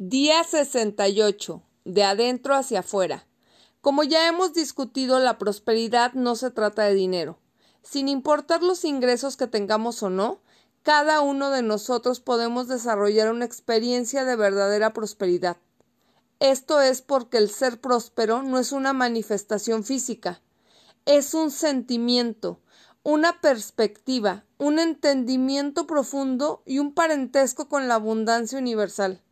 Día 68. De adentro hacia afuera. Como ya hemos discutido, la prosperidad no se trata de dinero. Sin importar los ingresos que tengamos o no, cada uno de nosotros podemos desarrollar una experiencia de verdadera prosperidad. Esto es porque el ser próspero no es una manifestación física, es un sentimiento, una perspectiva, un entendimiento profundo y un parentesco con la abundancia universal.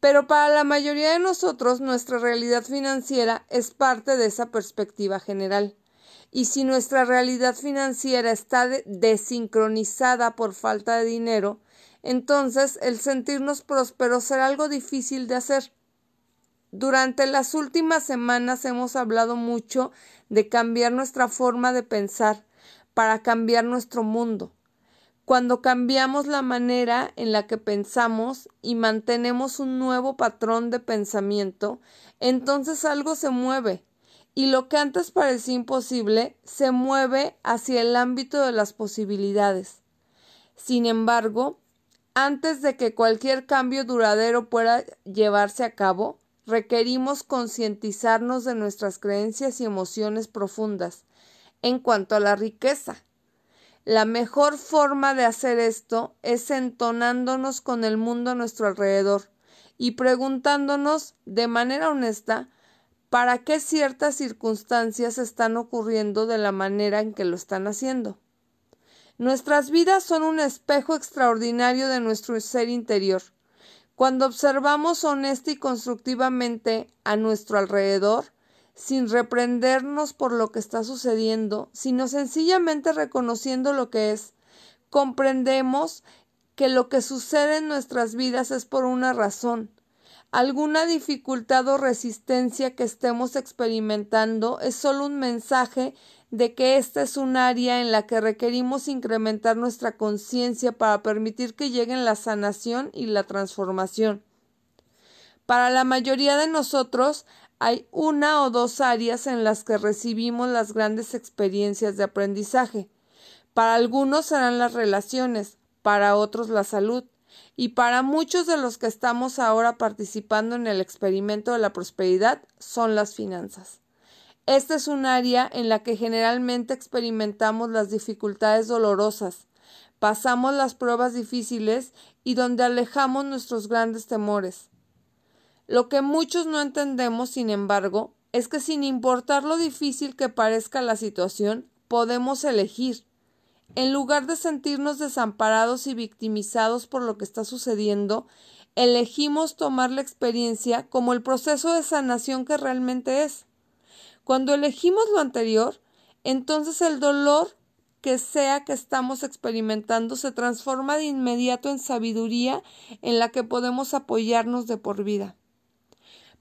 Pero para la mayoría de nosotros nuestra realidad financiera es parte de esa perspectiva general. Y si nuestra realidad financiera está desincronizada por falta de dinero, entonces el sentirnos prósperos será algo difícil de hacer. Durante las últimas semanas hemos hablado mucho de cambiar nuestra forma de pensar para cambiar nuestro mundo. Cuando cambiamos la manera en la que pensamos y mantenemos un nuevo patrón de pensamiento, entonces algo se mueve, y lo que antes parecía imposible se mueve hacia el ámbito de las posibilidades. Sin embargo, antes de que cualquier cambio duradero pueda llevarse a cabo, requerimos concientizarnos de nuestras creencias y emociones profundas en cuanto a la riqueza. La mejor forma de hacer esto es entonándonos con el mundo a nuestro alrededor y preguntándonos de manera honesta para qué ciertas circunstancias están ocurriendo de la manera en que lo están haciendo. Nuestras vidas son un espejo extraordinario de nuestro ser interior. Cuando observamos honesta y constructivamente a nuestro alrededor, sin reprendernos por lo que está sucediendo, sino sencillamente reconociendo lo que es. Comprendemos que lo que sucede en nuestras vidas es por una razón. Alguna dificultad o resistencia que estemos experimentando es solo un mensaje de que esta es un área en la que requerimos incrementar nuestra conciencia para permitir que lleguen la sanación y la transformación. Para la mayoría de nosotros, hay una o dos áreas en las que recibimos las grandes experiencias de aprendizaje. Para algunos serán las relaciones, para otros la salud, y para muchos de los que estamos ahora participando en el experimento de la prosperidad son las finanzas. Esta es un área en la que generalmente experimentamos las dificultades dolorosas, pasamos las pruebas difíciles y donde alejamos nuestros grandes temores. Lo que muchos no entendemos, sin embargo, es que sin importar lo difícil que parezca la situación, podemos elegir. En lugar de sentirnos desamparados y victimizados por lo que está sucediendo, elegimos tomar la experiencia como el proceso de sanación que realmente es. Cuando elegimos lo anterior, entonces el dolor que sea que estamos experimentando se transforma de inmediato en sabiduría en la que podemos apoyarnos de por vida.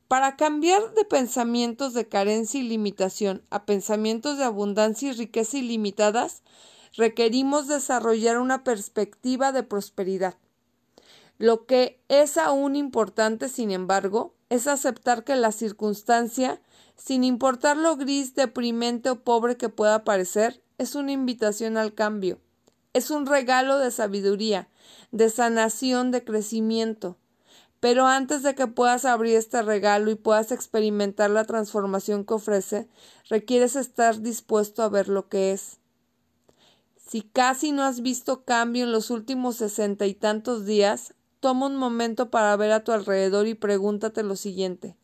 Para cambiar de pensamientos de carencia y limitación a pensamientos de abundancia y riqueza ilimitadas, requerimos desarrollar una perspectiva de prosperidad. Lo que es aún importante, sin embargo, es aceptar que la circunstancia, sin importar lo gris, deprimente o pobre que pueda parecer, es una invitación al cambio. Es un regalo de sabiduría, de sanación, de crecimiento. Pero antes de que puedas abrir este regalo y puedas experimentar la transformación que ofrece, requieres estar dispuesto a ver lo que es. Si casi no has visto cambio en los últimos sesenta y tantos días, toma un momento para ver a tu alrededor y pregúntate lo siguiente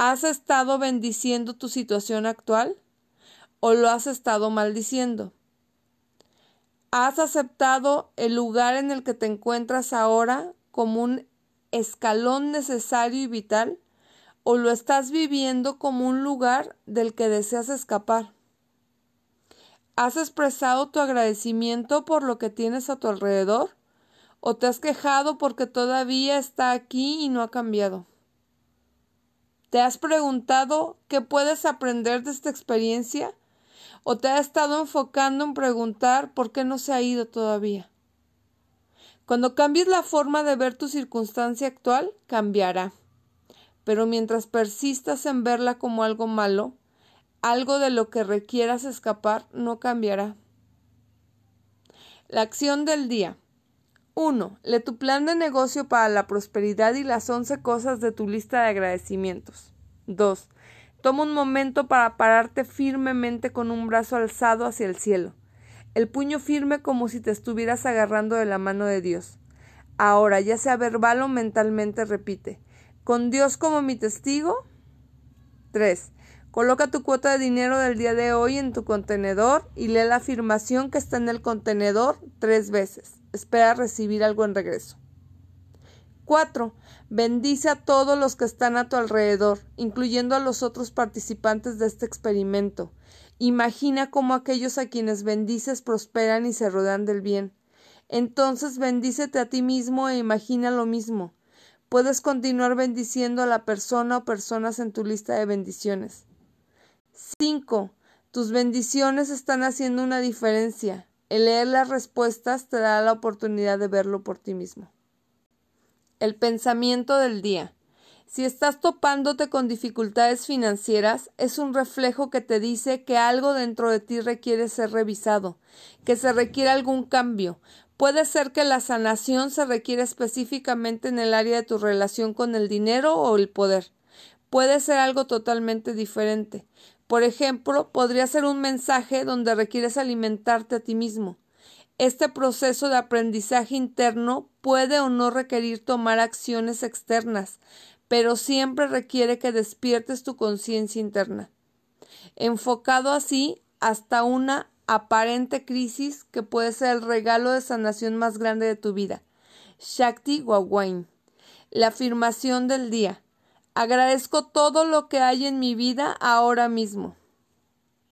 ¿Has estado bendiciendo tu situación actual? ¿O lo has estado maldiciendo? ¿Has aceptado el lugar en el que te encuentras ahora como un escalón necesario y vital o lo estás viviendo como un lugar del que deseas escapar. ¿Has expresado tu agradecimiento por lo que tienes a tu alrededor? ¿O te has quejado porque todavía está aquí y no ha cambiado? ¿Te has preguntado qué puedes aprender de esta experiencia? ¿O te has estado enfocando en preguntar por qué no se ha ido todavía? Cuando cambies la forma de ver tu circunstancia actual, cambiará. Pero mientras persistas en verla como algo malo, algo de lo que requieras escapar no cambiará. La acción del día. 1. Lee tu plan de negocio para la prosperidad y las 11 cosas de tu lista de agradecimientos. 2. Toma un momento para pararte firmemente con un brazo alzado hacia el cielo, el puño firme como si te estuvieras agarrando de la mano de Dios. Ahora, ya sea verbal o mentalmente, repite, con Dios como mi testigo. 3. Coloca tu cuota de dinero del día de hoy en tu contenedor y lee la afirmación que está en el contenedor tres veces. Espera recibir algo en regreso. 4. Bendice a todos los que están a tu alrededor, incluyendo a los otros participantes de este experimento. Imagina cómo aquellos a quienes bendices prosperan y se rodean del bien. Entonces bendícete a ti mismo e imagina lo mismo. Puedes continuar bendiciendo a la persona o personas en tu lista de bendiciones. 5. Tus bendiciones están haciendo una diferencia. El leer las respuestas te da la oportunidad de verlo por ti mismo. El pensamiento del día. Si estás topándote con dificultades financieras, es un reflejo que te dice que algo dentro de ti requiere ser revisado, que se requiere algún cambio. Puede ser que la sanación se requiere específicamente en el área de tu relación con el dinero o el poder. Puede ser algo totalmente diferente. Por ejemplo, podría ser un mensaje donde requieres alimentarte a ti mismo. Este proceso de aprendizaje interno puede o no requerir tomar acciones externas, pero siempre requiere que despiertes tu conciencia interna. Enfocado así hasta una aparente crisis que puede ser el regalo de sanación más grande de tu vida. Shakti Wawain. La afirmación del día. Agradezco todo lo que hay en mi vida ahora mismo.